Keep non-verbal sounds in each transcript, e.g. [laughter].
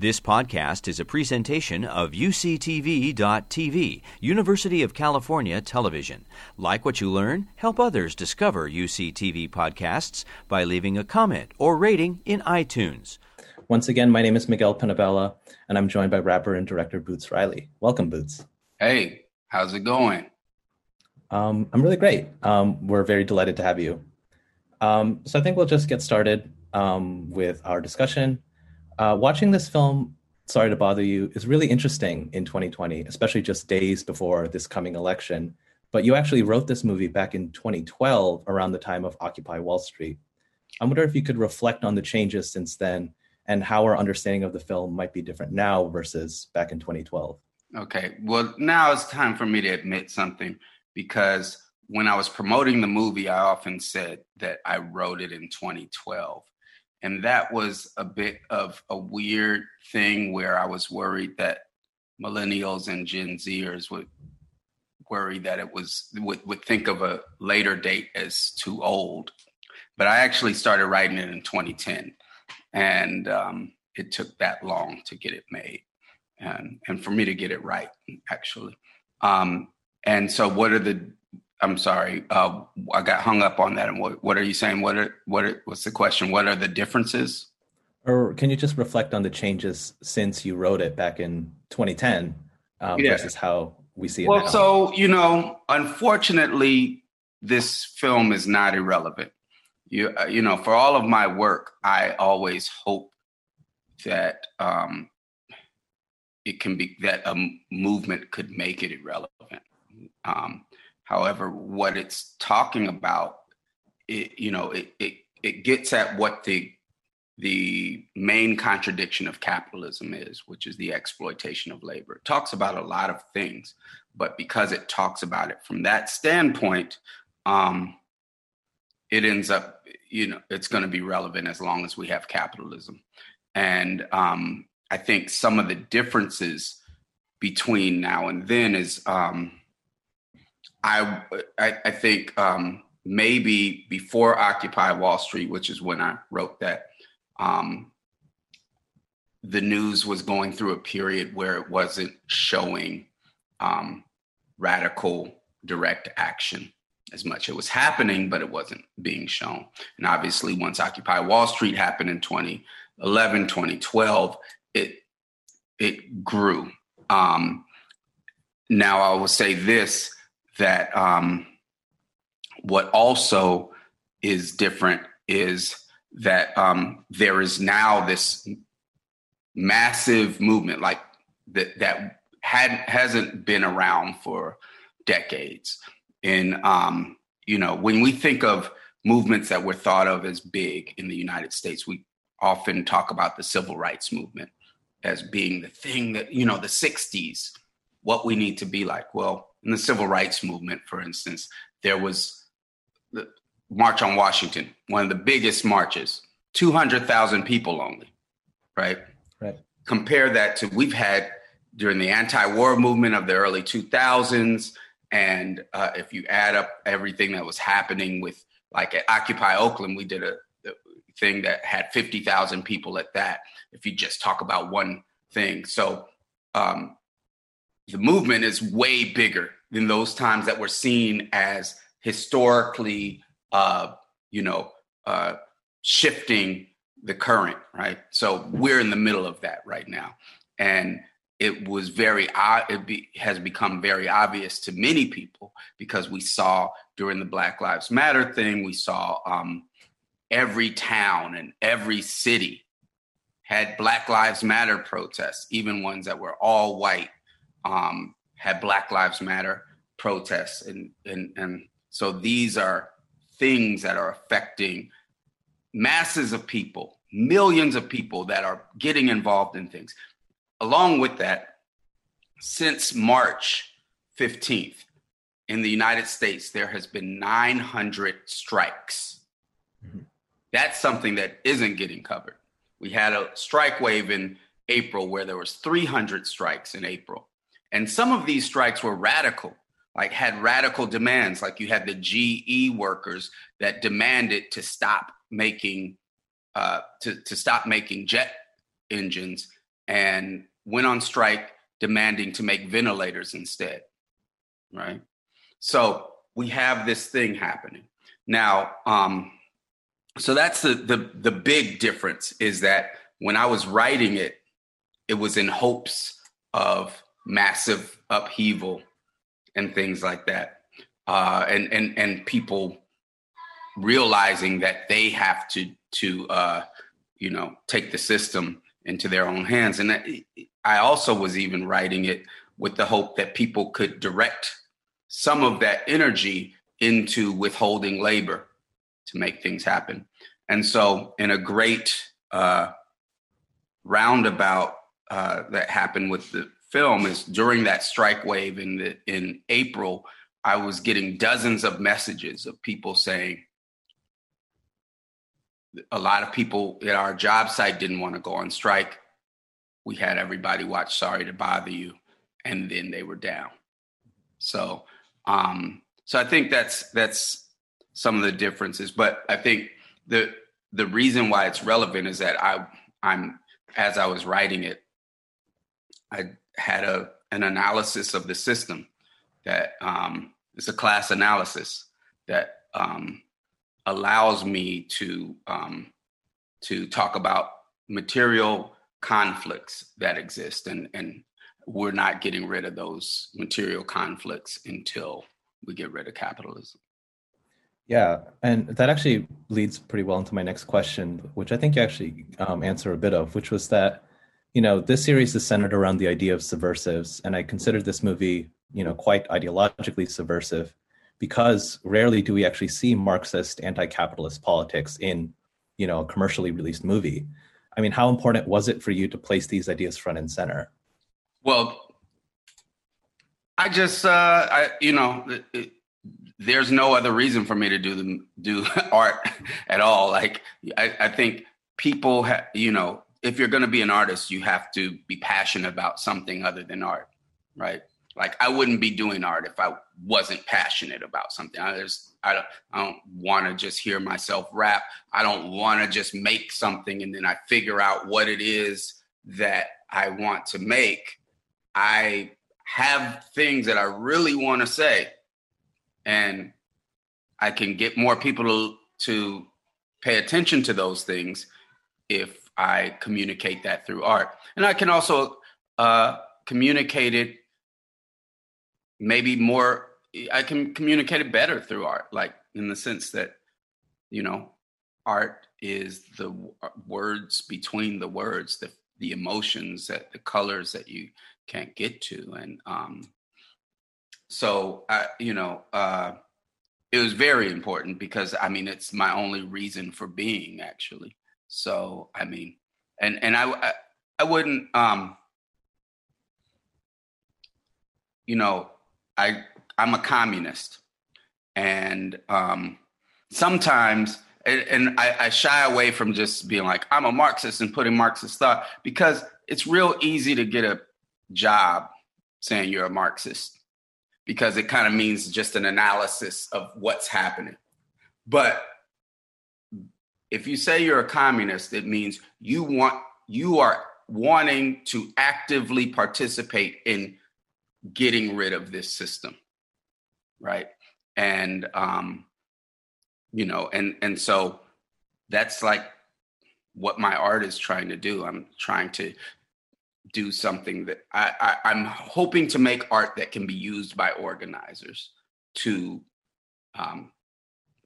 This podcast is a presentation of UCTV.tv, University of California Television. Like what you learn, help others discover UCTV podcasts by leaving a comment or rating in iTunes. Once again, my name is Miguel Panabella, and I'm joined by rapper and director Boots Riley. Welcome, Boots. Hey, how's it going? Um, I'm really great. Um, we're very delighted to have you. Um, so I think we'll just get started um, with our discussion. Uh, watching this film, Sorry to Bother You, is really interesting in 2020, especially just days before this coming election. But you actually wrote this movie back in 2012, around the time of Occupy Wall Street. I wonder if you could reflect on the changes since then and how our understanding of the film might be different now versus back in 2012. Okay, well, now it's time for me to admit something because when I was promoting the movie, I often said that I wrote it in 2012 and that was a bit of a weird thing where I was worried that millennials and Gen Zers would worry that it was would, would think of a later date as too old. But I actually started writing it in 2010, and um, it took that long to get it made, and and for me to get it right actually. Um, and so, what are the I'm sorry. Uh, I got hung up on that. And what, what are you saying? What are, what are, what's the question? What are the differences? Or can you just reflect on the changes since you wrote it back in 2010 um, yeah. versus how we see it well, now? so, you know, unfortunately, this film is not irrelevant. You, uh, you know, for all of my work, I always hope that um, it can be that a movement could make it irrelevant. Um, However, what it's talking about, it, you know, it, it, it gets at what the the main contradiction of capitalism is, which is the exploitation of labor. It talks about a lot of things, but because it talks about it from that standpoint, um, it ends up, you know, it's going to be relevant as long as we have capitalism. And um, I think some of the differences between now and then is um, I, I, I think um, maybe before Occupy Wall Street, which is when I wrote that, um, the news was going through a period where it wasn't showing um, radical direct action as much. It was happening, but it wasn't being shown. And obviously, once Occupy Wall Street happened in 2011, 2012, it it grew. Um, now, I will say this: that um, what also is different is that um, there is now this massive movement like that that had hasn't been around for decades. And um, you know when we think of movements that were thought of as big in the united states we often talk about the civil rights movement as being the thing that you know the 60s what we need to be like. Well in the civil rights movement, for instance, there was the March on Washington, one of the biggest marches, 200,000 people only, right? Right. Compare that to we've had during the anti-war movement of the early 2000s, and uh, if you add up everything that was happening with, like at Occupy Oakland, we did a, a thing that had 50,000 people at that. If you just talk about one thing, so um, the movement is way bigger than those times that were seen as historically, uh, you know, uh, shifting the current, right? So we're in the middle of that right now, and it was very it be, has become very obvious to many people because we saw during the Black Lives Matter thing, we saw um, every town and every city had Black Lives Matter protests, even ones that were all white um, had Black Lives Matter protests, and and and so these are things that are affecting masses of people, millions of people that are getting involved in things. Along with that, since March 15th in the United States, there has been 900 strikes. Mm-hmm. That's something that isn't getting covered. We had a strike wave in April where there was 300 strikes in April. And some of these strikes were radical, like had radical demands, like you had the GE workers that demanded to stop making uh, to, to stop making jet engines and went on strike demanding to make ventilators instead. Right. So we have this thing happening now. Um, so that's the, the the big difference is that when I was writing it, it was in hopes of massive upheaval and things like that, uh, and and and people realizing that they have to to uh, you know take the system into their own hands. And I also was even writing it with the hope that people could direct some of that energy into withholding labor to make things happen. And so, in a great uh, roundabout uh, that happened with the film, is during that strike wave in the, in April, I was getting dozens of messages of people saying, a lot of people at our job site didn't want to go on strike. We had everybody watch Sorry to Bother You, and then they were down. So, um, so I think that's that's some of the differences. But I think the the reason why it's relevant is that I I'm as I was writing it, I had a an analysis of the system that um, it's a class analysis that um, allows me to um, to talk about material conflicts that exist and and we're not getting rid of those material conflicts until we get rid of capitalism. Yeah and that actually leads pretty well into my next question which i think you actually um, answer a bit of which was that you know this series is centered around the idea of subversives and i considered this movie you know quite ideologically subversive because rarely do we actually see Marxist anti-capitalist politics in, you know, a commercially released movie. I mean, how important was it for you to place these ideas front and center? Well, I just, uh, I, you know, it, it, there's no other reason for me to do the do [laughs] art at all. Like, I, I think people, ha- you know, if you're going to be an artist, you have to be passionate about something other than art, right? Like I wouldn't be doing art if I wasn't passionate about something. I just I don't I don't want to just hear myself rap. I don't want to just make something and then I figure out what it is that I want to make. I have things that I really want to say and I can get more people to, to pay attention to those things if I communicate that through art. And I can also uh, communicate it maybe more i can communicate it better through art like in the sense that you know art is the words between the words the the emotions that the colors that you can't get to and um so i you know uh it was very important because i mean it's my only reason for being actually so i mean and and i i, I wouldn't um you know I I'm a communist, and um, sometimes and, and I, I, shy away from just being like I'm a Marxist and putting Marxist thought because it's real easy to get a job saying you're a Marxist because it kind of means just an analysis of what's happening. But if you say you're a communist, it means you want you are wanting to actively participate in getting rid of this system right? And um you know and and so that's like what my art is trying to do. I'm trying to do something that I, I am hoping to make art that can be used by organizers to um,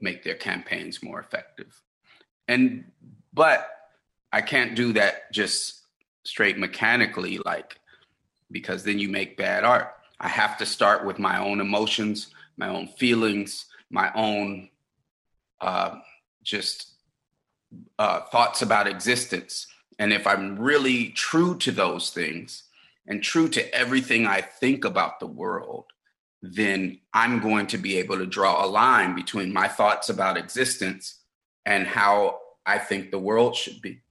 make their campaigns more effective and but i can't do that just straight mechanically like because then you make bad art. I have to start with my own emotions, my own feelings, my own uh, just uh, thoughts about existence. And if I'm really true to those things and true to everything I think about the world, then I'm going to be able to draw a line between my thoughts about existence and how I think the world should be.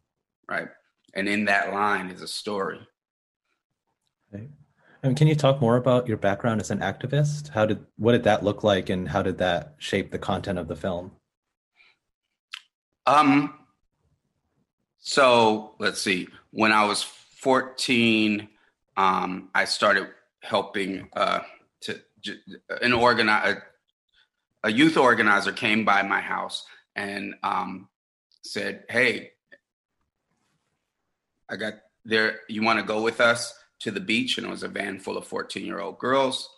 Right. And in that line is a story. Right. And can you talk more about your background as an activist? How did what did that look like, and how did that shape the content of the film? Um. So let's see. When I was 14, um, I started helping uh, to an organize a, a, youth organizer came by my house and um, said, "Hey, I got there. You want to go with us to the beach?" And it was a van full of 14 year old girls.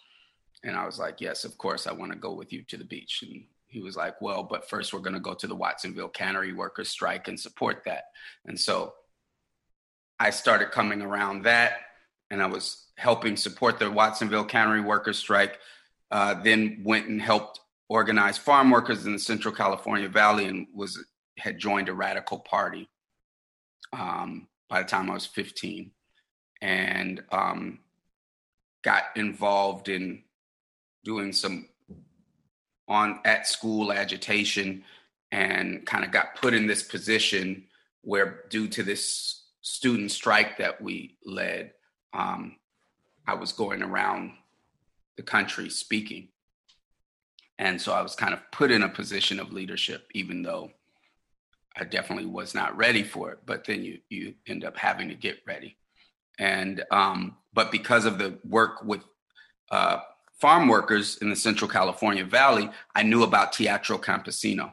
And I was like, "Yes, of course, I want to go with you to the beach." And he was like, "Well, but first we're going to go to the Watsonville Cannery Workers strike and support that." And so I started coming around that, and I was helping support the Watsonville Cannery Workers strike. Uh, then went and helped organize farm workers in the Central California Valley, and was had joined a radical party. Um, by the time I was 15, and um, got involved in doing some on at school agitation and kind of got put in this position where due to this student strike that we led, um, I was going around the country speaking. And so I was kind of put in a position of leadership, even though I definitely was not ready for it. But then you you end up having to get ready. And um, but because of the work with uh, farm workers in the Central California Valley, I knew about Teatro Campesino,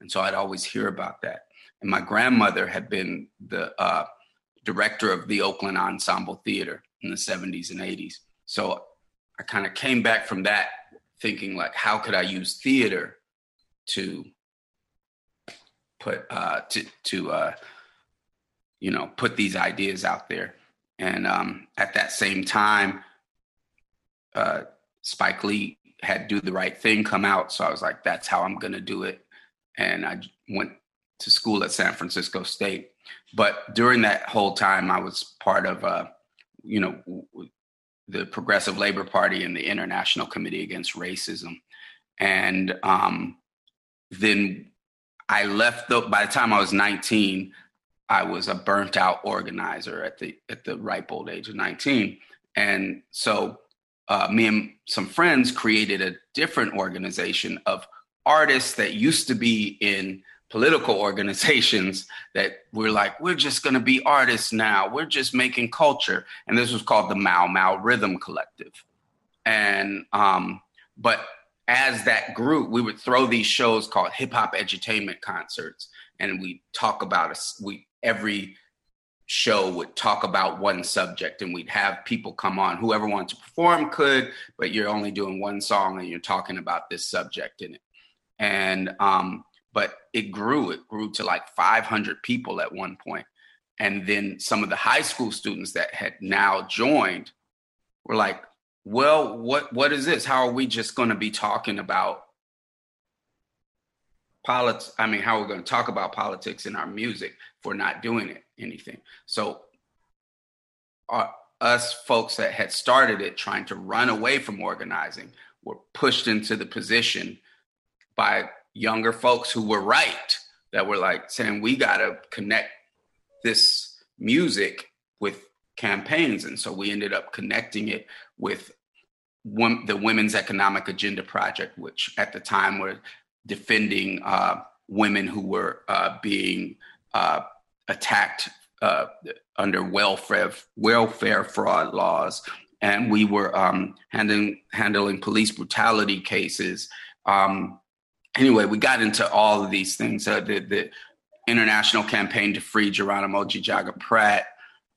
and so I'd always hear about that and my grandmother had been the uh, director of the Oakland Ensemble Theater in the 70s and 80s. So I kind of came back from that thinking like, how could I use theater to put uh, to to uh, you know put these ideas out there? And um, at that same time, uh, Spike Lee had "Do the Right Thing" come out, so I was like, that's how I'm gonna do it. And I went to school at San Francisco State. But during that whole time, I was part of, uh, you know, the Progressive Labor Party and the International Committee Against Racism. And um, then I left. The, by the time I was 19, I was a burnt out organizer at the at the ripe old age of 19. And so uh, me and some friends created a different organization of artists that used to be in political [laughs] organizations that we're like, we're just going to be artists now. We're just making culture. And this was called the Mau Mau Rhythm Collective. And, um, but as that group, we would throw these shows called hip hop edutainment concerts. And we talk about us, we, every show would talk about one subject and we'd have people come on. Whoever wanted to perform could, but you're only doing one song and you're talking about this subject in it. And, um, but it grew. It grew to like 500 people at one. And then some of the high school students that had now joined were like, well, what what is this? How are we just going to be talking about politics? I mean, how are we going to talk about politics in our music if we're not doing it anything? So our, us folks that had started it trying to run away from organizing were pushed into the position by younger folks who were right that were like saying we got to connect this music with campaigns and so we ended up connecting it with the women's economic agenda project which at the time were defending uh, women who were uh, being uh, attacked uh, under welfare welfare fraud laws and we were um, handling handling police brutality cases um, anyway, we got into all of these things. Uh, the, the international campaign to free Geronimo ji-Jaga Pratt,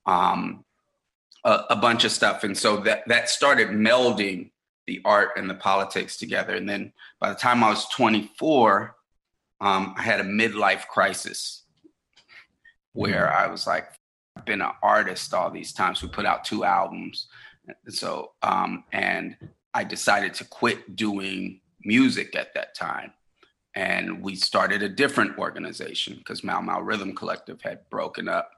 um, a, a, bunch of stuff, and so that that started melding the art and the politics together. And then by the time I was 24, um, I had a midlife crisis where I was like, I've been an artist all these times. We put out two albums, so um, and I decided to quit doing music at that time and we started a different organization because Mau Mau Rhythm Collective had broken up.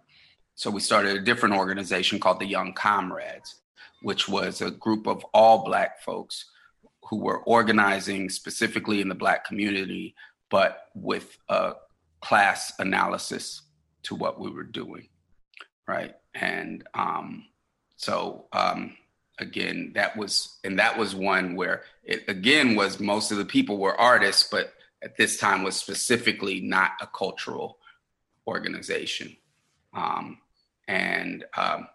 So we started a different organization called the Young Comrades, which was a group of all Black folks who were organizing specifically in the Black community, but with a class analysis to what we were doing, right? And um, so um, again, that was and that was one where it again was most of the people were artists, but at this time was specifically not a cultural organization. Um, and um,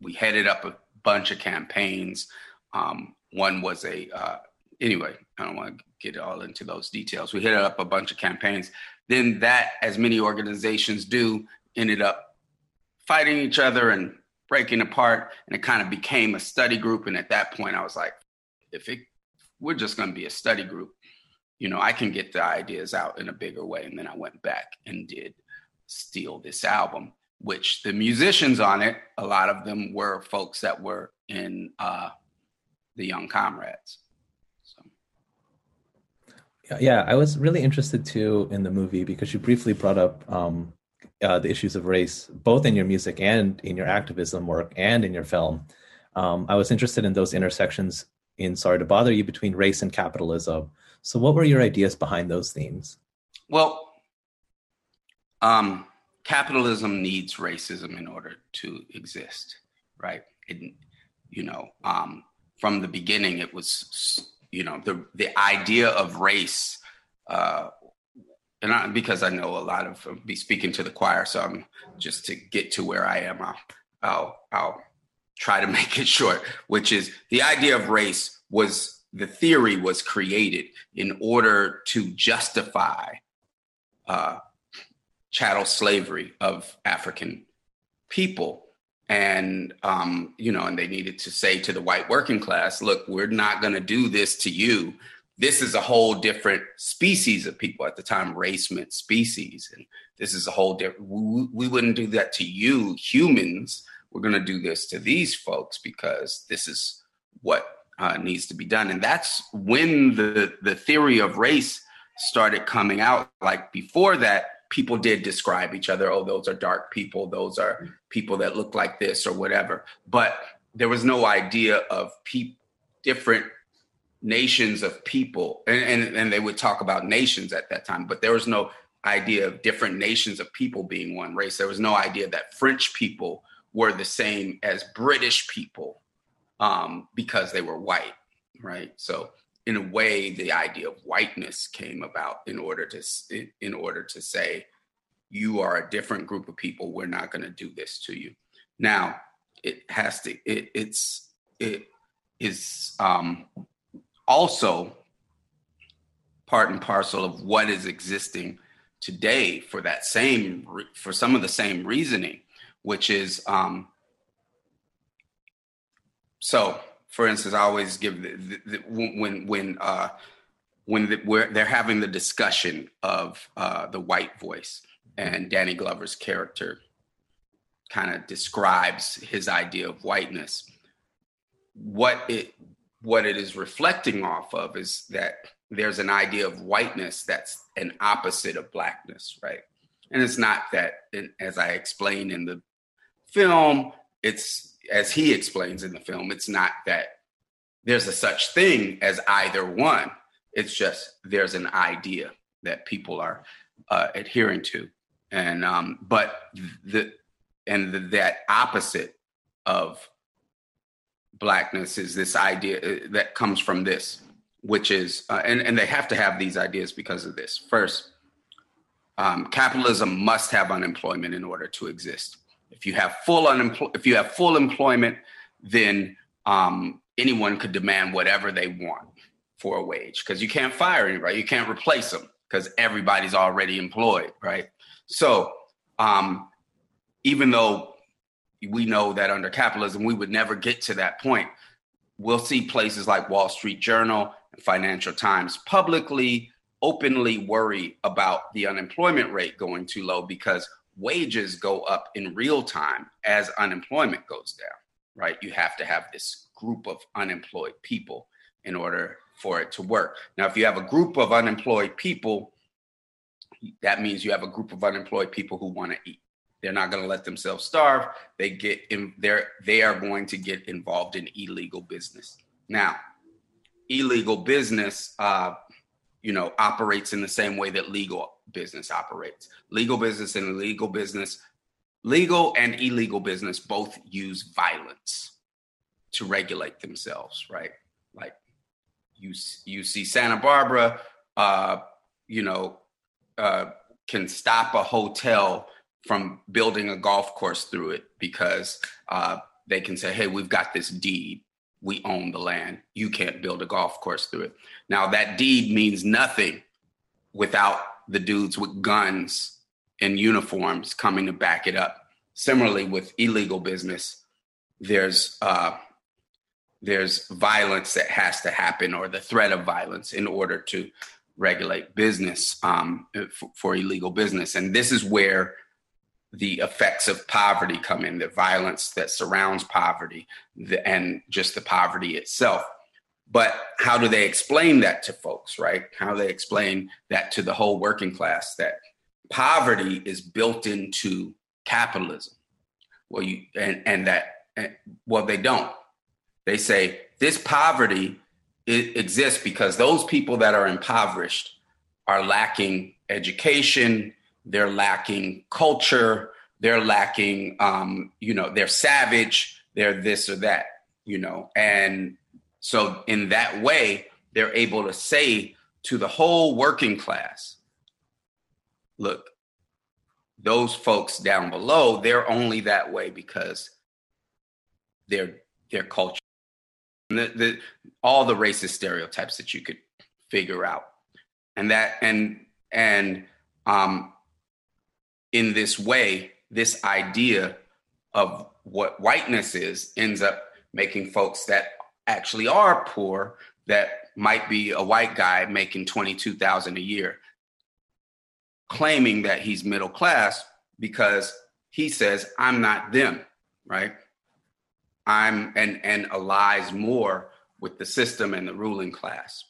we headed up a bunch of campaigns. Um, one was a uh, anyway. I don't want to get all into those details. We headed up a bunch of campaigns. Then that, as many organizations do, ended up fighting each other and breaking apart, and it kind of became a study group. And at that point, I was like, if it, we're just going to be a study group, you know, I can get the ideas out in a bigger way. And then I went back and did Steal This Album, which the musicians on it, a lot of them were folks that were in uh, the Young Comrades. So. Yeah, I was really interested too in the movie because you briefly brought up um, uh, the issues of race, both in your music and in your activism work and in your film. Um, I was interested in those intersections in Sorry to Bother You between race and capitalism. So, what were your ideas behind those themes? Well, um, capitalism needs racism in order to exist, right? It, you know, um, from the beginning, it was, you know, the the idea of race, uh, and I, because I know a lot of uh, be speaking to the choir, so I'm just to get to where I am, I'll, I'll, I'll try to [laughs] make it short, which is the idea of race was the theory was created in order to justify uh, chattel slavery of African people. And, um, you know, and they needed to say to the white working class, look, we're not going to do this to you. This is a whole different species of people. At the time, race meant species. And this is a whole different, we, we wouldn't do that to you, humans. We're going to do this to these folks because this is what uh, needs to be done. And that's when the, the theory of race started coming out. Like before that, people did describe each other. Oh, those are dark people. Those are people that look like this or whatever. But there was no idea of pe- different nations of people. And, and, and they would talk about nations at that time, but there was no idea of different nations of people being one race. There was no idea that French people were the same as British people um, because they were white, right? So in a way, the idea of whiteness came about in order to in order to say you are a different group of people. We're not going to do this to you. Now, it has to. It, it's it is um, also part and parcel of what is existing today for that same for some of the same reasoning, which is um, so, for instance, I always give the, the, the, when when uh, when the, they're having the discussion of uh, the white voice, and Danny Glover's character kind of describes his idea of whiteness. What it what it is reflecting off of is that there's an idea of whiteness that's an opposite of blackness, right? And it's not that, as I explained in the film, it's as he explains in the film, it's not that there's a such thing as either one. It's just there's an idea that people are uh, adhering to, and um, but the and the, that opposite of blackness is this idea uh, that comes from this, which is uh, and and they have to have these ideas because of this. First, um, capitalism must have unemployment in order to exist. If you have full unemployment, if you have full employment, then um, anyone could demand whatever they want for a wage because you can't fire anybody, you can't replace them because everybody's already employed, right? So um, even though we know that under capitalism we would never get to that point, we'll see places like Wall Street Journal and Financial Times publicly, openly worry about the unemployment rate going too low because wages go up in real time as unemployment goes down, right? You have to have this group of unemployed people in order for it to work. Now, if you have a group of unemployed people, that means you have a group of unemployed people who want to eat. They're not going to let themselves starve. They get in they're they are going to get involved in illegal business. Now, illegal business uh, you know, operates in the same way that legal business operates. Legal business and illegal business, legal and illegal business both use violence to regulate themselves, right? Like you you see Santa Barbara uh, you know, uh, can stop a hotel from building a golf course through it because uh, they can say, hey, we've got this deed. We own the land. You can't build a golf course through it. Now, that deed means nothing without the dudes with guns and uniforms coming to back it up. Similarly, with illegal business, there's uh, there's violence that has to happen or the threat of violence in order to regulate business um, for, for, illegal business. And this is where the effects of poverty come in, the violence that surrounds poverty, the, and just the poverty itself. But how do they explain that to folks, right? How do they explain that to the whole working class that poverty is built into capitalism? Well, you and and that and, well they don't. They say this poverty exists because those people that are impoverished are lacking education, they're lacking culture, they're lacking, um, you know, they're savage, they're this or that, you know, and so in that way, they're able to say to the whole working class, look, those folks down below, they're only that way because their their culture the, the, all the racist stereotypes that you could figure out. And that and and um in this way this idea of what whiteness is ends up making folks that actually are poor that might be a white guy making 22,000 a year claiming that he's middle class because he says I'm not them right I'm and and allies more with the system and the ruling class.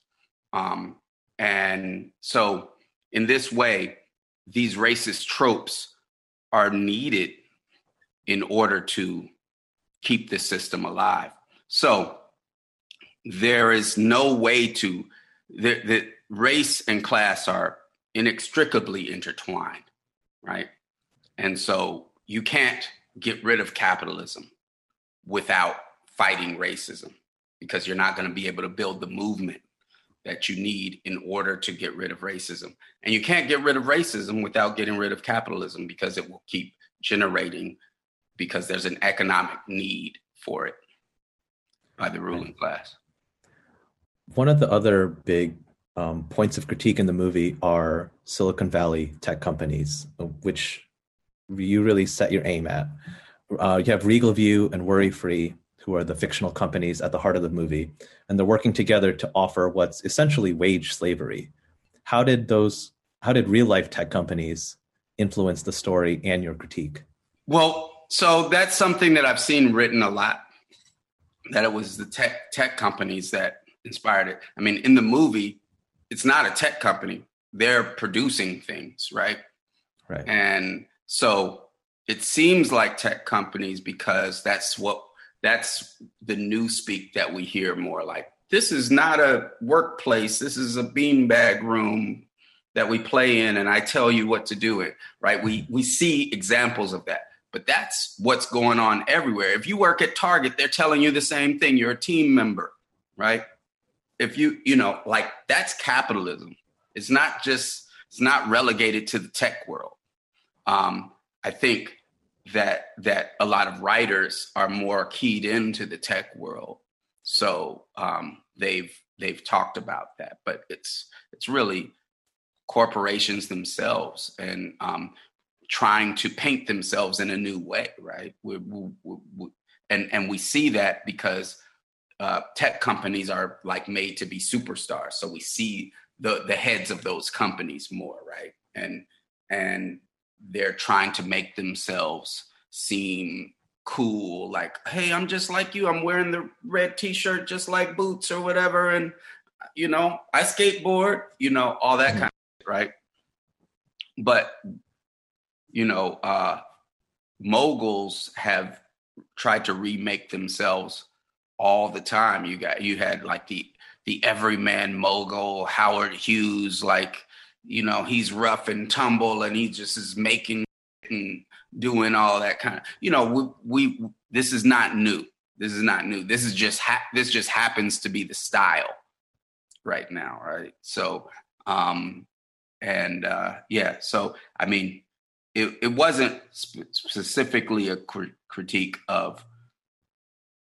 Um, and so, in this way, these racist tropes are needed in order to keep the system alive. So, there is no way to that, the race and class are inextricably intertwined, right? And so, you can't get rid of capitalism without fighting racism because you're not going to be able to build the movement that you need in order to get rid of racism. And you can't get rid of racism without getting rid of capitalism because it will keep generating because there's an economic need for it by the ruling class. One of the other big um, points of critique in the movie are Silicon Valley tech companies, which you really set your aim at uh, you have Regal View and Worry Free, who are the fictional companies at the heart of the movie, and they're working together to offer what's essentially wage slavery. How did those? How did real life tech companies influence the story and your critique? Well, so that's something that I've seen written a lot. That it was the tech tech companies that inspired it. I mean, in the movie, it's not a tech company; they're producing things, right? Right. And so it seems like tech companies because that's what that's the new speak that we hear more like this is not a workplace this is a beanbag room that we play in and i tell you what to do it right we we see examples of that but that's what's going on everywhere if you work at target they're telling you the same thing you're a team member right if you you know like that's capitalism it's not just it's not relegated to the tech world um, I think that that a lot of writers are more keyed into the tech world, so um, they've they've talked about that. But it's it's really corporations themselves and um, trying to paint themselves in a new way, right? we we we and and we see that because uh, tech companies are like made to be superstars, so we see the the heads of those companies more, right? And and they're trying to make themselves seem cool like hey i'm just like you i'm wearing the red t-shirt just like boots or whatever and you know i skateboard you know all that mm-hmm. kind of right but you know uh moguls have tried to remake themselves all the time you got you had like the the everyman mogul howard hughes like you know, he's rough and tumble and he just is making and doing all that kind of, you know, we, we this is not new. This is not new. This is just ha- this just happens to be the style right now, right? So, um, and uh, yeah, so I mean, it, it wasn't sp- specifically a cr- critique of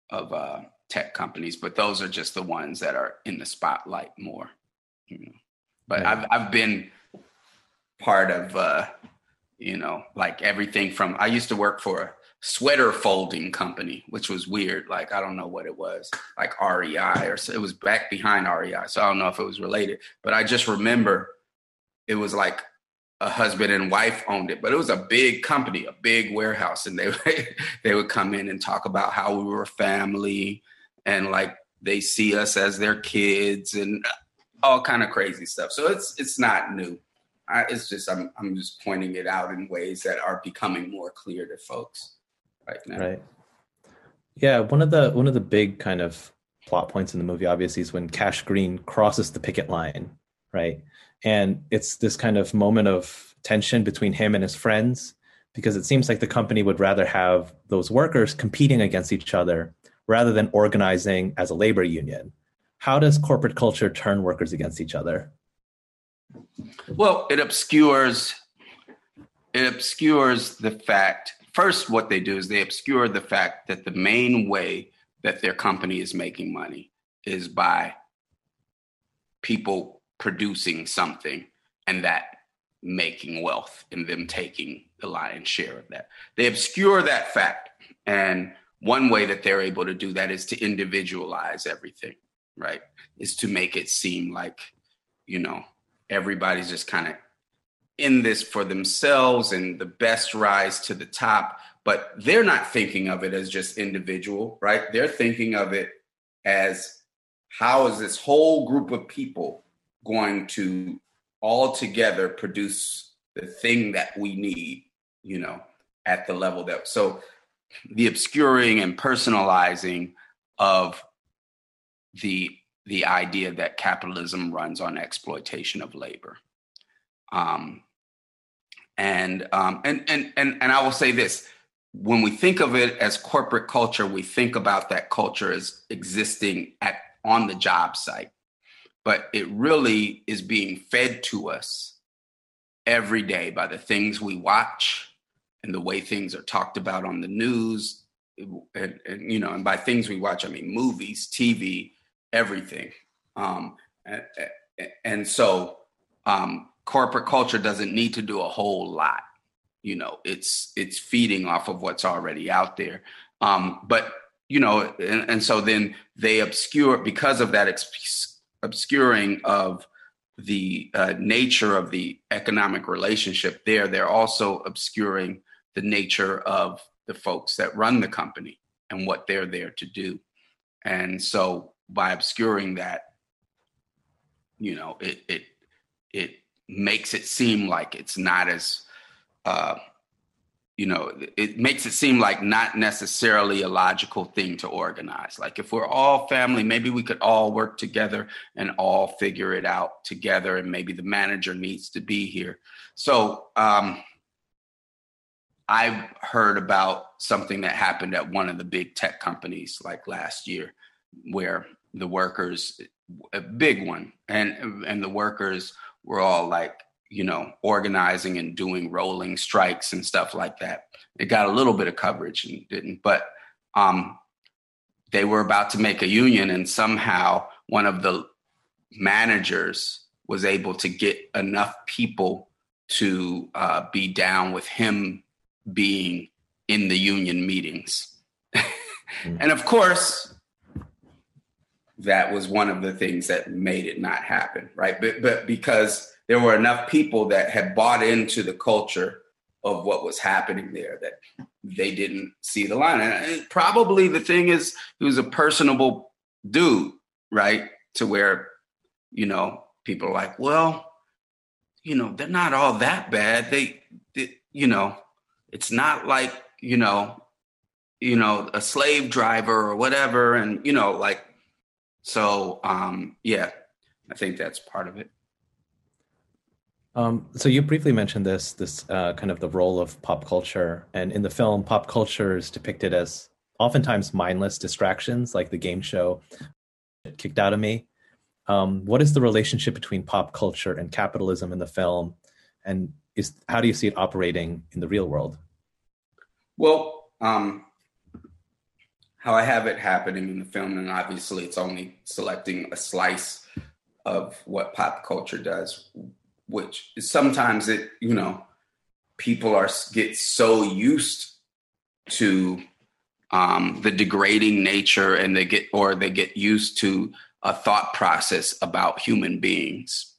of uh, tech companies, but those are just the ones that are in the spotlight more. You know. But yeah. I've I've been part of uh, you know like everything from I used to work for a sweater folding company, which was weird. Like I don't know what it was, like REI or so. It was back behind REI, so I don't know if it was related. But I just remember it was like a husband and wife owned it, but it was a big company, a big warehouse, and they [laughs] they would come in and talk about how we were a family and like they see us as their kids and all kind of crazy stuff. So it's it's not new. I, it's just I'm I'm just pointing it out in ways that are becoming more clear to folks right now. Right. Yeah, one of the one of the big kind of plot points in the movie obviously is when Cash Green crosses the picket line, right? And it's this kind of moment of tension between him and his friends because it seems like the company would rather have those workers competing against each other rather than organizing as a labor union. How does corporate culture turn workers against each other? Well, it obscures it obscures the fact. First, what they do is they obscure the fact that the main way that their company is making money is by people producing something and that making wealth and them taking the lion's share of that. They obscure that fact. And one way that they're able to do that is to individualize everything, right? Is to make it seem like, you know, everybody's just kind of in this for themselves and the best rise to the top. But they're not thinking of it as just individual, right? They're thinking of it as how is this whole group of people going to all together produce the thing that we need, you know, at the level that so the obscuring and personalizing of the the idea that capitalism runs on exploitation of labor. Um, and, um, and and and and I will say this: when we think of it as corporate culture, we think about that culture as existing at on the job site, but it really is being fed to us every day by the things we watch, and the way things are talked about on the news and, and, you know and by things we watch i mean movies tv everything. Um, and, and, so um, corporate culture doesn't need to do a whole lot you know it's it's feeding off of what's already out there. Um, but you know and, and, so then they obscure because of that obscuring of the uh, nature of the economic relationship there they're also obscuring the nature of the folks that run the company and what they're there to do. And so by obscuring that, you know, it it it makes it seem like it's not as uh, you know, it makes it seem like not necessarily a logical thing to organize. Like if we're all family, maybe we could all work together and all figure it out together, and maybe the manager needs to be here. So um, I've heard about something that happened at one of the big tech companies like last year, where the workers, a big one, and and the workers were all like, you know, organizing and doing rolling strikes and stuff like that. It got a little bit of coverage and didn't, but um, they were about to make a union, and somehow one of the managers was able to get enough people to uh, be down with him being in the union meetings. mm-hmm. And of course, that was one of the things that made it not happen, right? But, but because there were enough people that had bought into the culture of what was happening there that they didn't see the line. And probably the thing is, he was a personable dude, right? To where, you know, people are like, well, you know, they're not all that bad. They, they you know, it's not like, you know, you know, a slave driver or whatever. And, you know, like, so, um, yeah, I think that's part of it. Um, so you briefly mentioned this, this uh, kind of the role of pop culture, and in the film, pop culture is depicted as oftentimes mindless distractions, like the game show "Kicked Out of Me." Um, what is the relationship between pop culture and capitalism in the film, and is how do you see it operating in the real world? Well, um, how I have it happening in the film, and obviously it's only selecting a slice of what pop culture does, which is sometimes it, you know, people are get so used to um, the degrading nature and they get or they get used to a thought process about human beings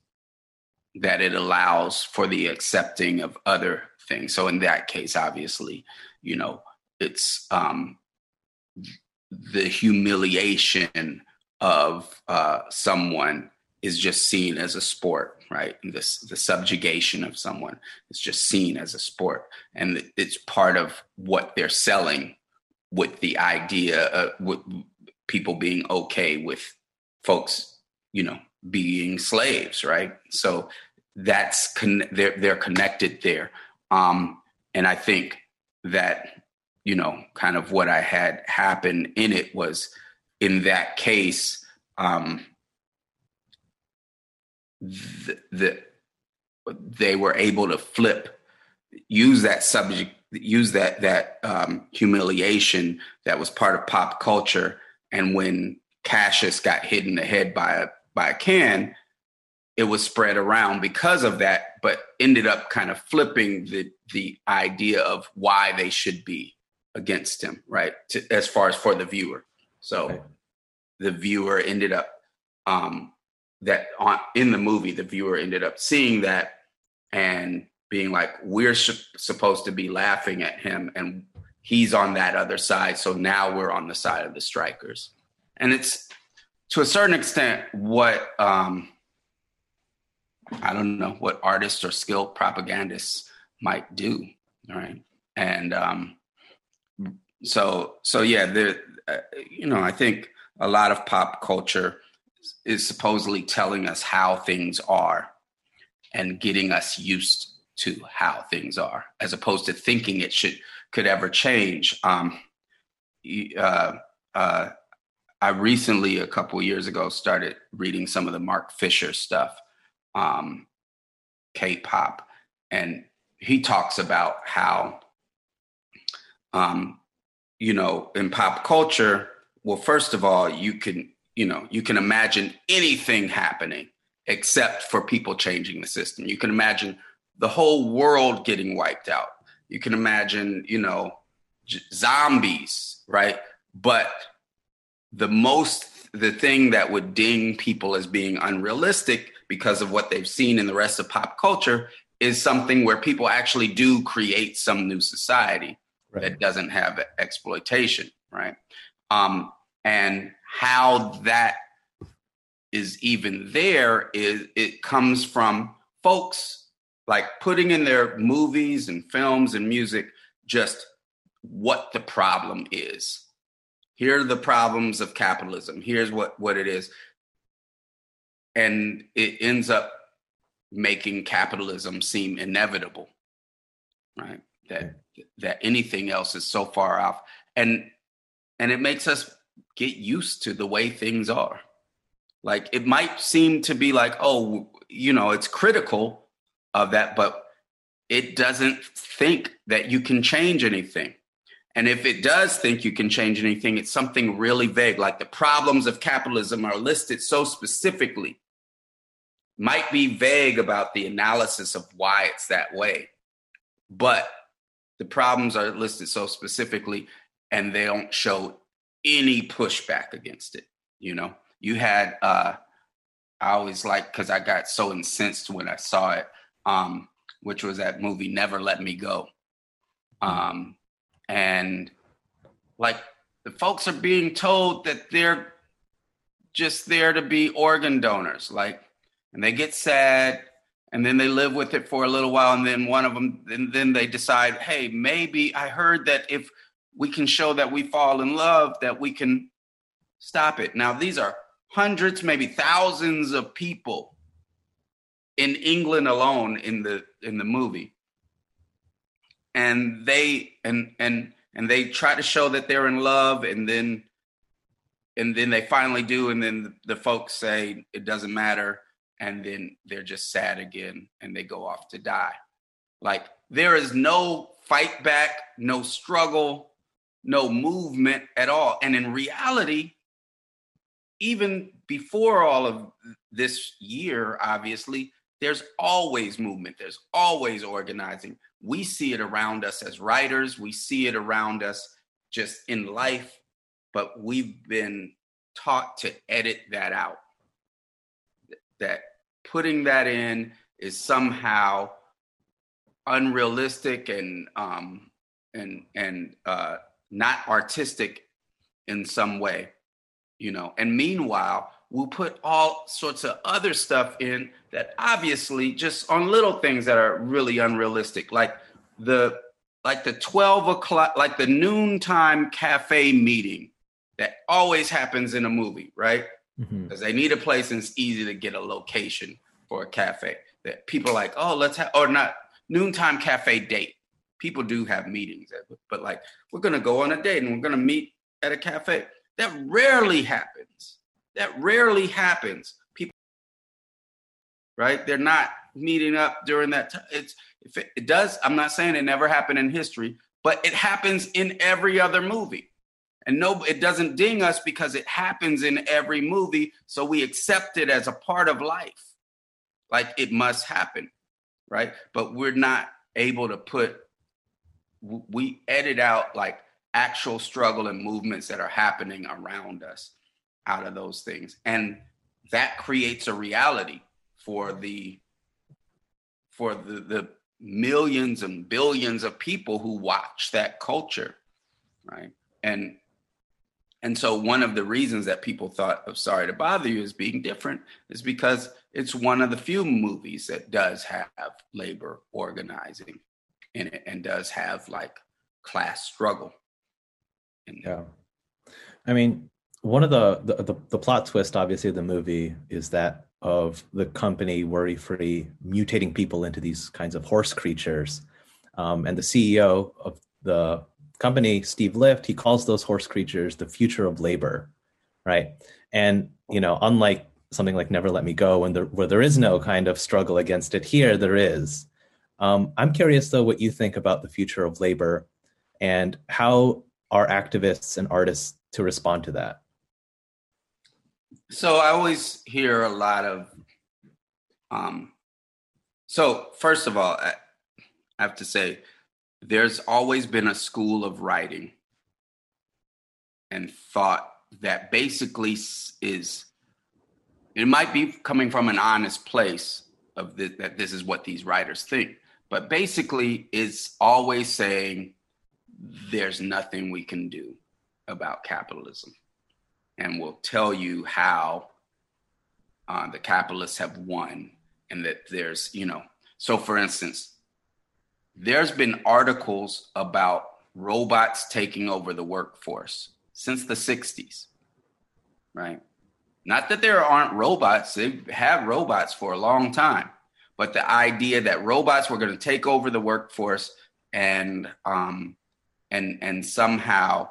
that it allows for the accepting of other things so in that case obviously you know it's um, the humiliation of uh, someone is just seen as a sport, right? And this the subjugation of someone is just seen as a sport, and it's part of what they're selling with the idea of with people being okay with folks, you know, being slaves, right? So that's con- they're they're connected there, um, and I think that you know, kind of what I had happen in it was in that case. Um, the, the they were able to flip use that subject use that that um, humiliation that was part of pop culture and when cassius got hit in the head by a by a can it was spread around because of that but ended up kind of flipping the the idea of why they should be against him right to, as far as for the viewer so right. the viewer ended up um, that on in the movie the viewer ended up seeing that and being like we're sh- supposed to be laughing at him and he's on that other side so now we're on the side of the strikers and it's to a certain extent what um i don't know what artists or skilled propagandists might do right? And um so so yeah there uh, you know i think a lot of pop culture is supposedly telling us how things are and getting us used to how things are as opposed to thinking it should could ever change. Um, uh, uh, i recently a couple years ago started reading some of the mark fisher stuff um, k-punk and he talks about how um, you know in pop culture well first of all you can you know, you can imagine anything happening except for people changing the system. You can imagine the whole world getting wiped out. You can imagine, you know, j- zombies, right? But the most, the thing that would ding people as being unrealistic because of what they've seen in the rest of pop culture is something where people actually do create some new society right. that doesn't have exploitation, right? Um, and how that is even there is it comes from folks like putting in their movies and films and music just what the problem is here are the problems of capitalism here's what what it is and it ends up making capitalism seem inevitable right that that anything else is so far off and and it makes us get used to the way things are. Like it might seem to be like, oh, you know, it's critical of that, but it doesn't think that you can change anything. And if it does think you can change anything, it's something really vague. Like the problems of capitalism are listed so specifically, might be vague about the analysis of why it's that way. But the problems are listed so specifically and they don't show any pushback against it. You know, you had uh I always like because I got so incensed when I saw it, um, which was that movie Never Let Me Go. Um, and like the folks are being told that they're just there to be organ donors, like, and they get sad and then they live with it for a little while and then one of them and then they decide hey maybe i heard that if we can show that we fall in love, that we can stop it. Now, these are hundreds, maybe thousands of people in England alone in the in the movie. And they and and and they try to show that they're in love and then and then they finally do and then the folks say it doesn't matter and then they're just sad again and they go off to die Like there is no fight back, no struggle, no movement at all. And in reality, even before all of this year, obviously, there's always movement, there's always organizing. We see it around us as writers, we see it around us just in life, but we've been taught to edit that out. That putting that in is somehow unrealistic and um, and and uh, not artistic in some way, you know. And meanwhile, we'll put all sorts of other stuff in that obviously just on little things that are really unrealistic, like the like the 12 o'clock, like the noontime cafe meeting that always happens in a movie, right? Because mm-hmm. they need a place and it's easy to get a location for a cafe. That people are like, oh, let's have, or not noontime cafe date. People do have meetings, but like we're gonna go on a date and we're gonna meet at a cafe. That rarely happens. That rarely happens. People, right? They're not meeting up during that time. It's if it, it does. I'm not saying it never happened in history, but it happens in every other movie. And no, it doesn't ding us because it happens in every movie. So we accept it as a part of life. Like it must happen right? But we're not able to put, we edit out like actual struggle and movements that are happening around us out of those things. And that creates a reality for the for the, the millions and billions of people who watch that culture right and and so one of the reasons that people thought of Sorry to Bother You as being different is because it's one of the few movies that does have labor organizing in it and does have like class struggle. yeah. I mean, one of the, the, the the plot twist obviously of the movie is that of the company worry free mutating people into these kinds of horse creatures um, and the ceo of the company, Steve Lift, he calls those horse creatures the future of labor, right? And you know, unlike something like Never Let Me Go, when there, where there is no kind of struggle against it, here there is. Um, I'm curious though what you think about the future of labor and how are activists and artists to respond to that. So I always hear a lot of. Um, so first of all, I have to say there's always been a school of writing and thought that basically is it might be coming from an honest place of the, that this is what these writers think but basically it's always saying there's nothing we can do about capitalism and we'll tell you how uh, the capitalists have won and that there's you know so for instance there's been articles about robots taking over the workforce since the 60s, right? Not that there aren't robots, they've had robots for a long time, but the idea that robots were going to take over the workforce and um, and and somehow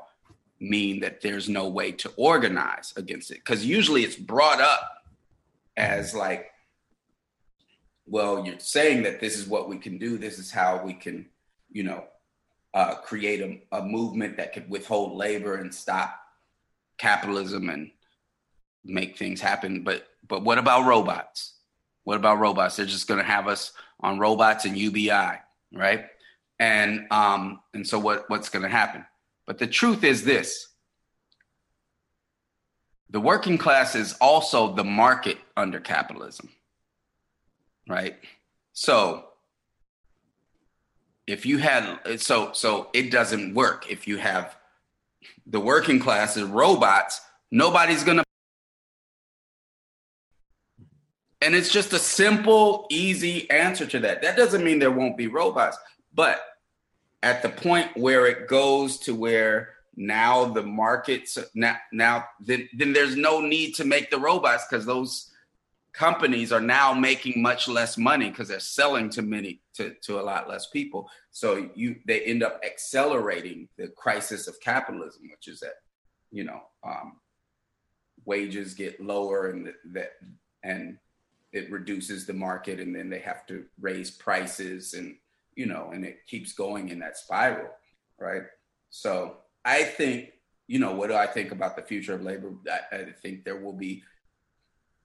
mean that there's no way to organize against it because usually it's brought up as like well, you're saying that this is what we can do. This is how we can, you know, uh, create a, a movement that could withhold labor and stop capitalism and make things happen. But but what about robots? What about robots? They're just going to have us on robots and UBI, right? And um, and so what what's going to happen? But the truth is this: the working class is also the market under capitalism right? So if you had so so it doesn't work if you have the working class is robots, nobody's gonna and it's just a simple, easy answer to that. That doesn't mean there won't be robots, but at the point where it goes to where now the markets now, now then, then there's no need to make the robots because those companies are now making much less money because they're selling to many to, to a lot less people. So you they end up accelerating the crisis of capitalism which is that you know um, wages get lower and that and it reduces the market and then they have to raise prices and you know, and it keeps going in that spiral, right? So I think, you know, what do I think about the future of labor? I, I think there will be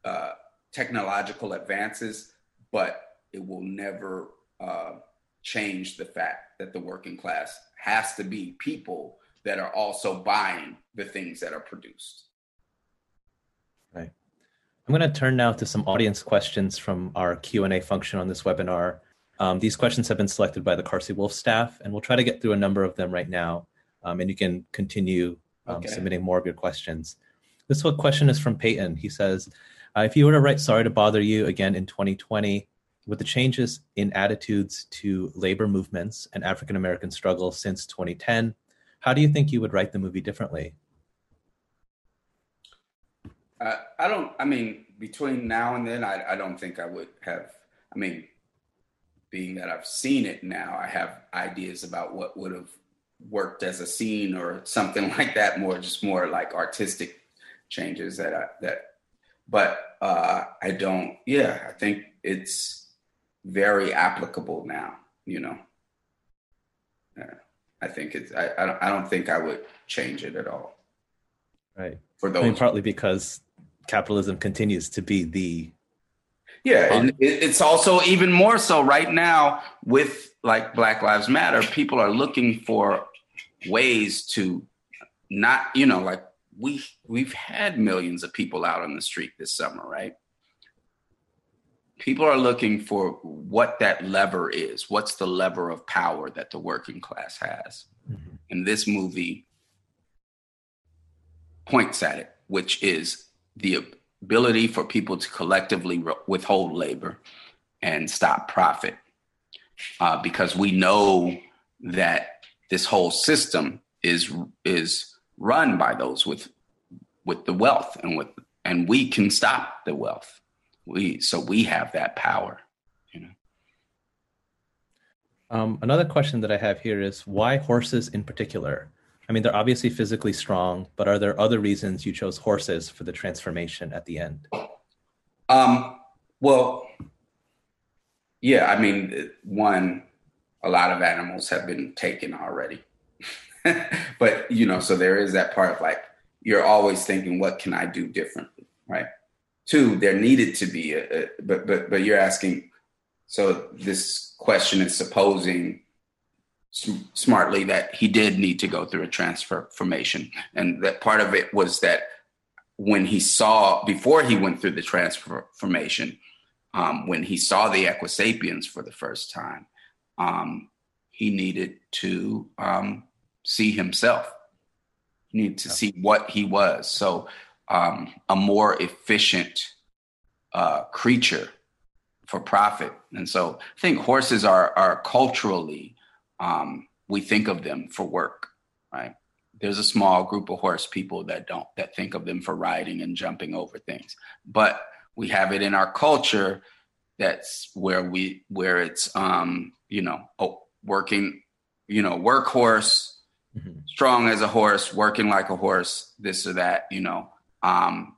uh, technological advances, but it will never uh, change the fact that the working class has to be people that are also buying the things that are produced. Right. I'm going to turn now to some audience questions from our Q&A function on this webinar. Um, these questions have been selected by the Carsey Wolf staff, and we'll try to get through a number of them right now. Um, and you can continue um, okay. submitting more of your questions. This one question is from Peyton. He says, uh, if you were to write Sorry to Bother You again in 2020, with the changes in attitudes to labor movements and African American struggles since 2010, how do you think you would write the movie differently? Uh, I don't, I mean, between now and then, I, I don't think I would have, I mean, being that I've seen it now, I have ideas about what would have worked as a scene or something [laughs] like that, more just more like artistic changes that I, that, but uh, I don't, yeah, I think it's, very applicable now. You know, yeah. I think it's. I, I don't. I don't think I would change it at all. Right. For those, I mean, partly because capitalism continues to be the. Yeah, and it's also even more so right now with like Black Lives Matter. People are looking for ways to not, you know, like we we've had millions of people out on the street this summer, right? people are looking for what that lever is. What's the lever of power that the working class has? Mm-hmm. And this movie points at it, which is the ability for people to collectively withhold labor and stop profit. Uh, because we know that this whole system is is run by those with with the wealth and with and we can stop the wealth. We so we have that power you know? Um, another question that i have here is why horses in particular i mean they're obviously physically strong but are there other reasons you chose horses for the transformation at the end um well yeah i mean one a lot of animals have been taken already [laughs] but you know so there is that part of like you're always thinking what can i do differently right Two, there needed to be a, a but but but you're asking. So this question is supposing smartly that he did need to go through a transformation, and that part of it was that when he saw before he went through the transformation, um, when he saw the Equisapiens for the first time, um, he needed to um, see himself. He needed to see what he was. So um, a more efficient uh, creature for profit. And so I think horses are, are culturally, um, we think of them for work, right? There's a small group of horse people that don't, that think of them for riding and jumping over things. But we have it in our culture that's where we, where it's, um, you know, oh, working, you know, workhorse, mm-hmm. strong as a horse, working like a horse, this or that, you know um,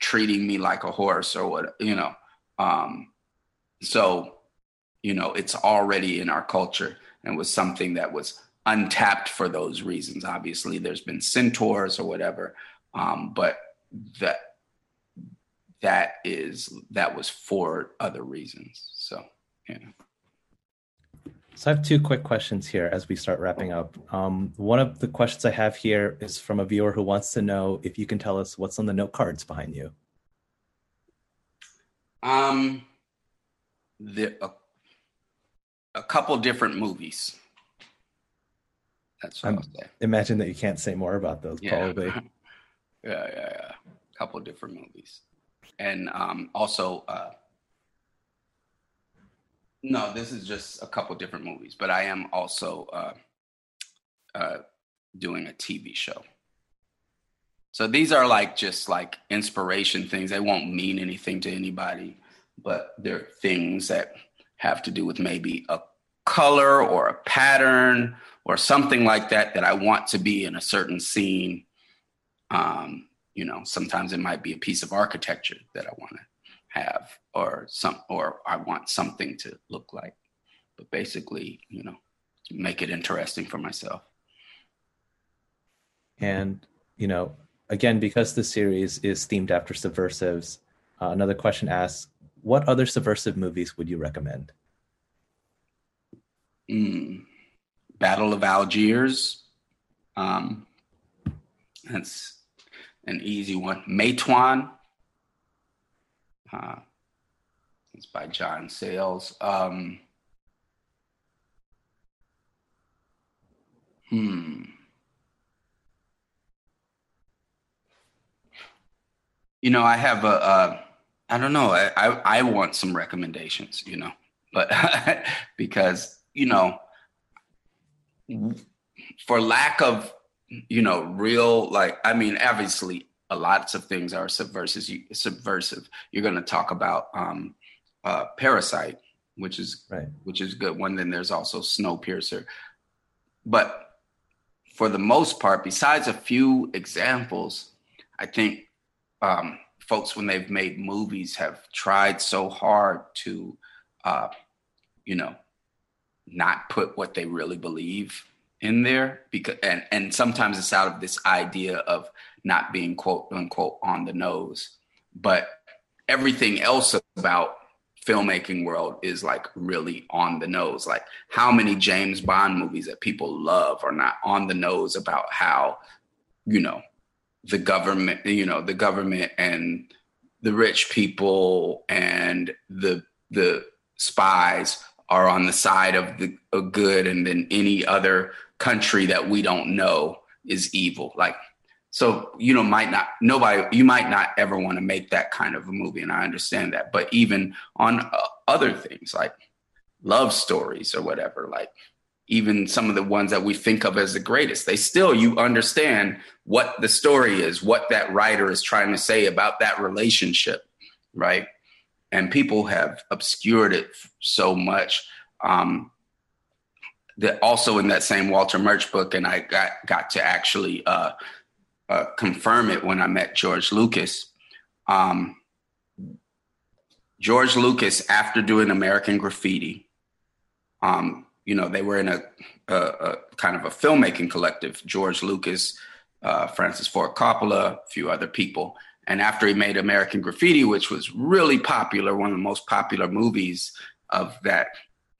treating me like a horse or what, you know. Um, so, you know, it's already in our culture and was something that was untapped for those reasons. Obviously, there's been centaurs or whatever, um, but that that is that was for other reasons. So, know. So I have two quick questions here as we start wrapping up. Um, one of the questions I have here is from a viewer who wants to know if you can tell us what's on the note cards behind you. Um, the a, couple different movies. That's what I'm, say. Imagine that you can't say more about those, yeah. probably. [laughs] yeah, yeah, yeah. A couple different movies, and um, also uh, no, this is just a couple different movies, but I am also uh, uh, doing a TV show. So these are like just like inspiration things. They won't mean anything to anybody, but they're things that have to do with maybe a color or a pattern or something like that that I want to be in a certain scene. Um, you know, sometimes it might be a piece of architecture that I want to have or some or I want something to look like. but basically, you know, make it interesting for myself. And you know, again, because the series is themed after subversives, uh, another question asks, what other subversive movies would you recommend? Mm. Battle of Algiers. Um, that's an easy one. Matewan. Uh, it's by John Sayles. Um, hmm. You know, I have a. a I don't know. I, I, I want some recommendations. You know, but [laughs] because you know, for lack of you know real like I mean, obviously, a lots of things are subversive. You, subversive. You're going to talk about um, uh, Parasite, which is right. which is a good one. Then there's also Snowpiercer, but for the most part, besides a few examples, I think um, folks when they've made movies have tried so hard to, uh, you know, not put what they really believe in there because and and sometimes it's out of this idea of not being quote unquote on the nose. But everything else about filmmaking world is like really on the nose. Like how many james bond movies that people love are not on the nose about how you know the government you know the government and the rich people and the the spies are on the side of the of good and then any other country that we don't know is evil. Like so you know might not nobody you might not ever want to make that kind of a movie and i understand that. But even on uh, other things like love stories or whatever like even some of the ones that we think of as the greatest they still you understand what the story is what that writer is trying to say about that relationship right and people have obscured it so much um, that also in that same Walter Murch book, and I got got to actually uh, uh, confirm it when I met George Lucas. Um, George Lucas, after doing American Graffiti, um, you know, they were in a, a, a, kind of a filmmaking collective. George Lucas, uh, Francis Ford Coppola, a few other people. And after he made American Graffiti, which was really popular, one of the most popular movies of that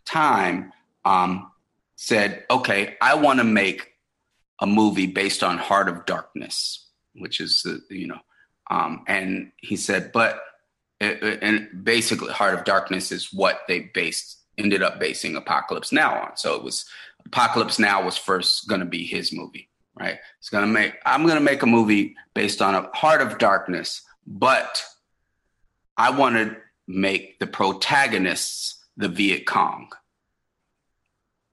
time, um, said, okay, I want to make a movie based on Heart of Darkness, which is, you know, um, and he said, but, and basically Heart of Darkness is what they based, ended up basing Apocalypse Now on. So it was, Apocalypse Now was first going to be his movie, right? It's to make, I'm to make a movie based on a Heart of Darkness, but I want to make the protagonists the Viet Cong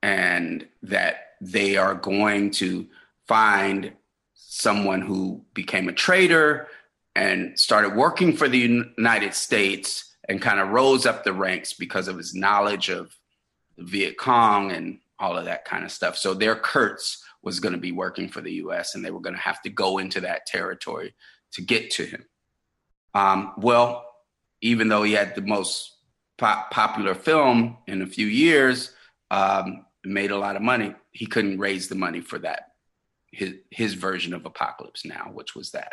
and that they are going to find someone who became a traitor and started working for the United States and kind of rose up the ranks because of his knowledge of the Viet Cong and all of that kind of stuff. So their Kurtz was going to be working for the US and they were going to have to go into that territory to get to him. Um, well, even though he had the most popular film in a few years, um, made a lot of money. He couldn't raise the money for that his his version of Apocalypse Now, which was that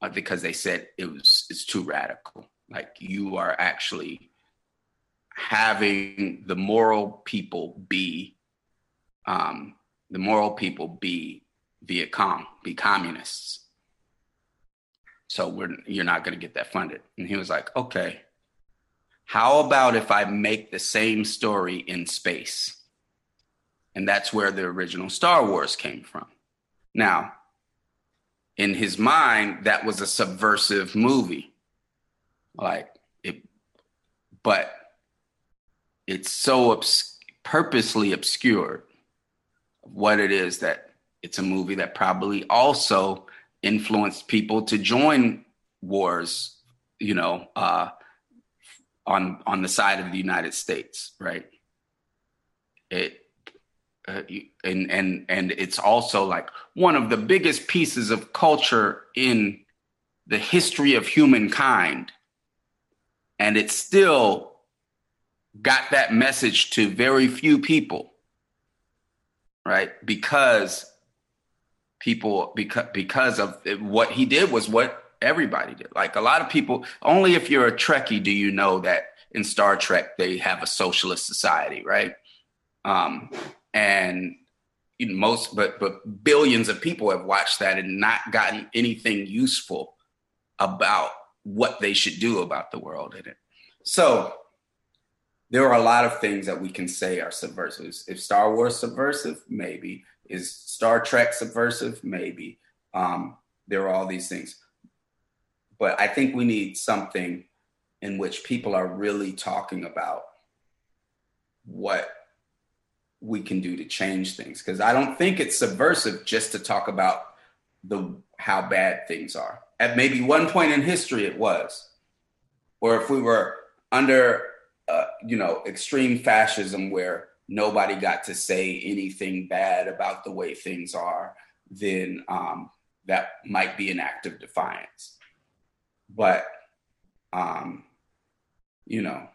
uh, because they said it was it's too radical. Like you are actually having the moral people be um, the moral people be Viet Cong, be communists. So we're you're not going to get that funded. And he was like, okay, how about if I make the same story in space? And that's where the original Star Wars came from. Now, in his mind, that was a subversive movie. Like it, but it's so obs- purposely obscured what it is that it's a movie that probably also influenced people to join wars, you know, uh, on on the side of the United States, right? It uh, and and and it's also like one of the biggest pieces of culture in the history of humankind and it still got that message to very few people, right? Because people because because of what he did was what everybody did. Like a lot of people, only if you're a Trekkie do you know that in Star Trek they have a socialist society, right? Um, and most, but but billions of people have watched that and not gotten anything useful about what they should do about the world in it. So there are a lot of things that we can say are subversive. If Star Wars subversive, maybe. Is Star Trek subversive? Maybe. Um, there are all these things. But I think we need something in which people are really talking about what we can do to change things because i don't think it's subversive just to talk about the how bad things are at maybe one point in history it was or if we were under uh, you know extreme fascism where nobody got to say anything bad about the way things are then um, that might be an act of defiance. But um, you know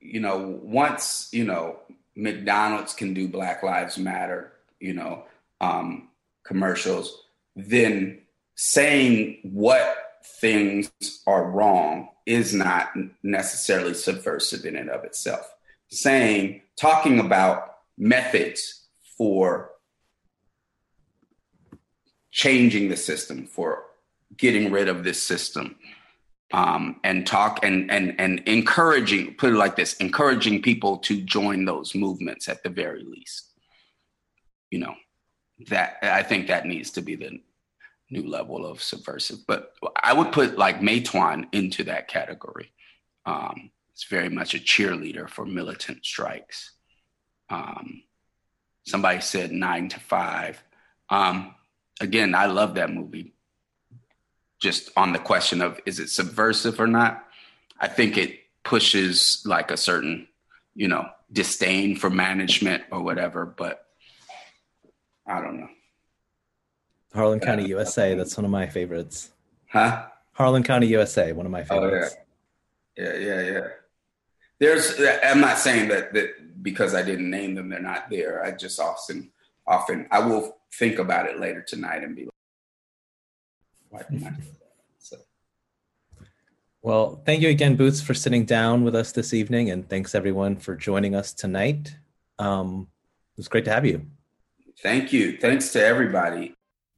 you know, once, you know, McDonald's can do Black Lives Matter, you know, um, commercials, then saying what things are wrong is not necessarily subversive in and of itself. Saying, talking about methods for changing the system, for getting rid of this system, um, and talk and and and encouraging put it like this encouraging people to join those movements at the very least you know that i think that needs to be the new level of subversive. But i would put like Matewan into that category. Um, it's very much a cheerleader for militant strikes. Um, somebody said nine to five. Um, again i love that movie. Just on the question of is it subversive or not, I think it pushes like a certain, you know, disdain for management or whatever. But I don't know. Harlan County, USA. That's one of my favorites. Huh? Harlan County, USA. One of my favorites. Oh, yeah. yeah, yeah, yeah. There's. I'm not saying that that because I didn't name them, they're not there. I just often, often, I will think about it later tonight and be Why not? so. Well, thank you again, Boots, for sitting down with us this evening, and thanks everyone for joining us tonight. Um, it was great to have you. Thank you. Thanks to everybody.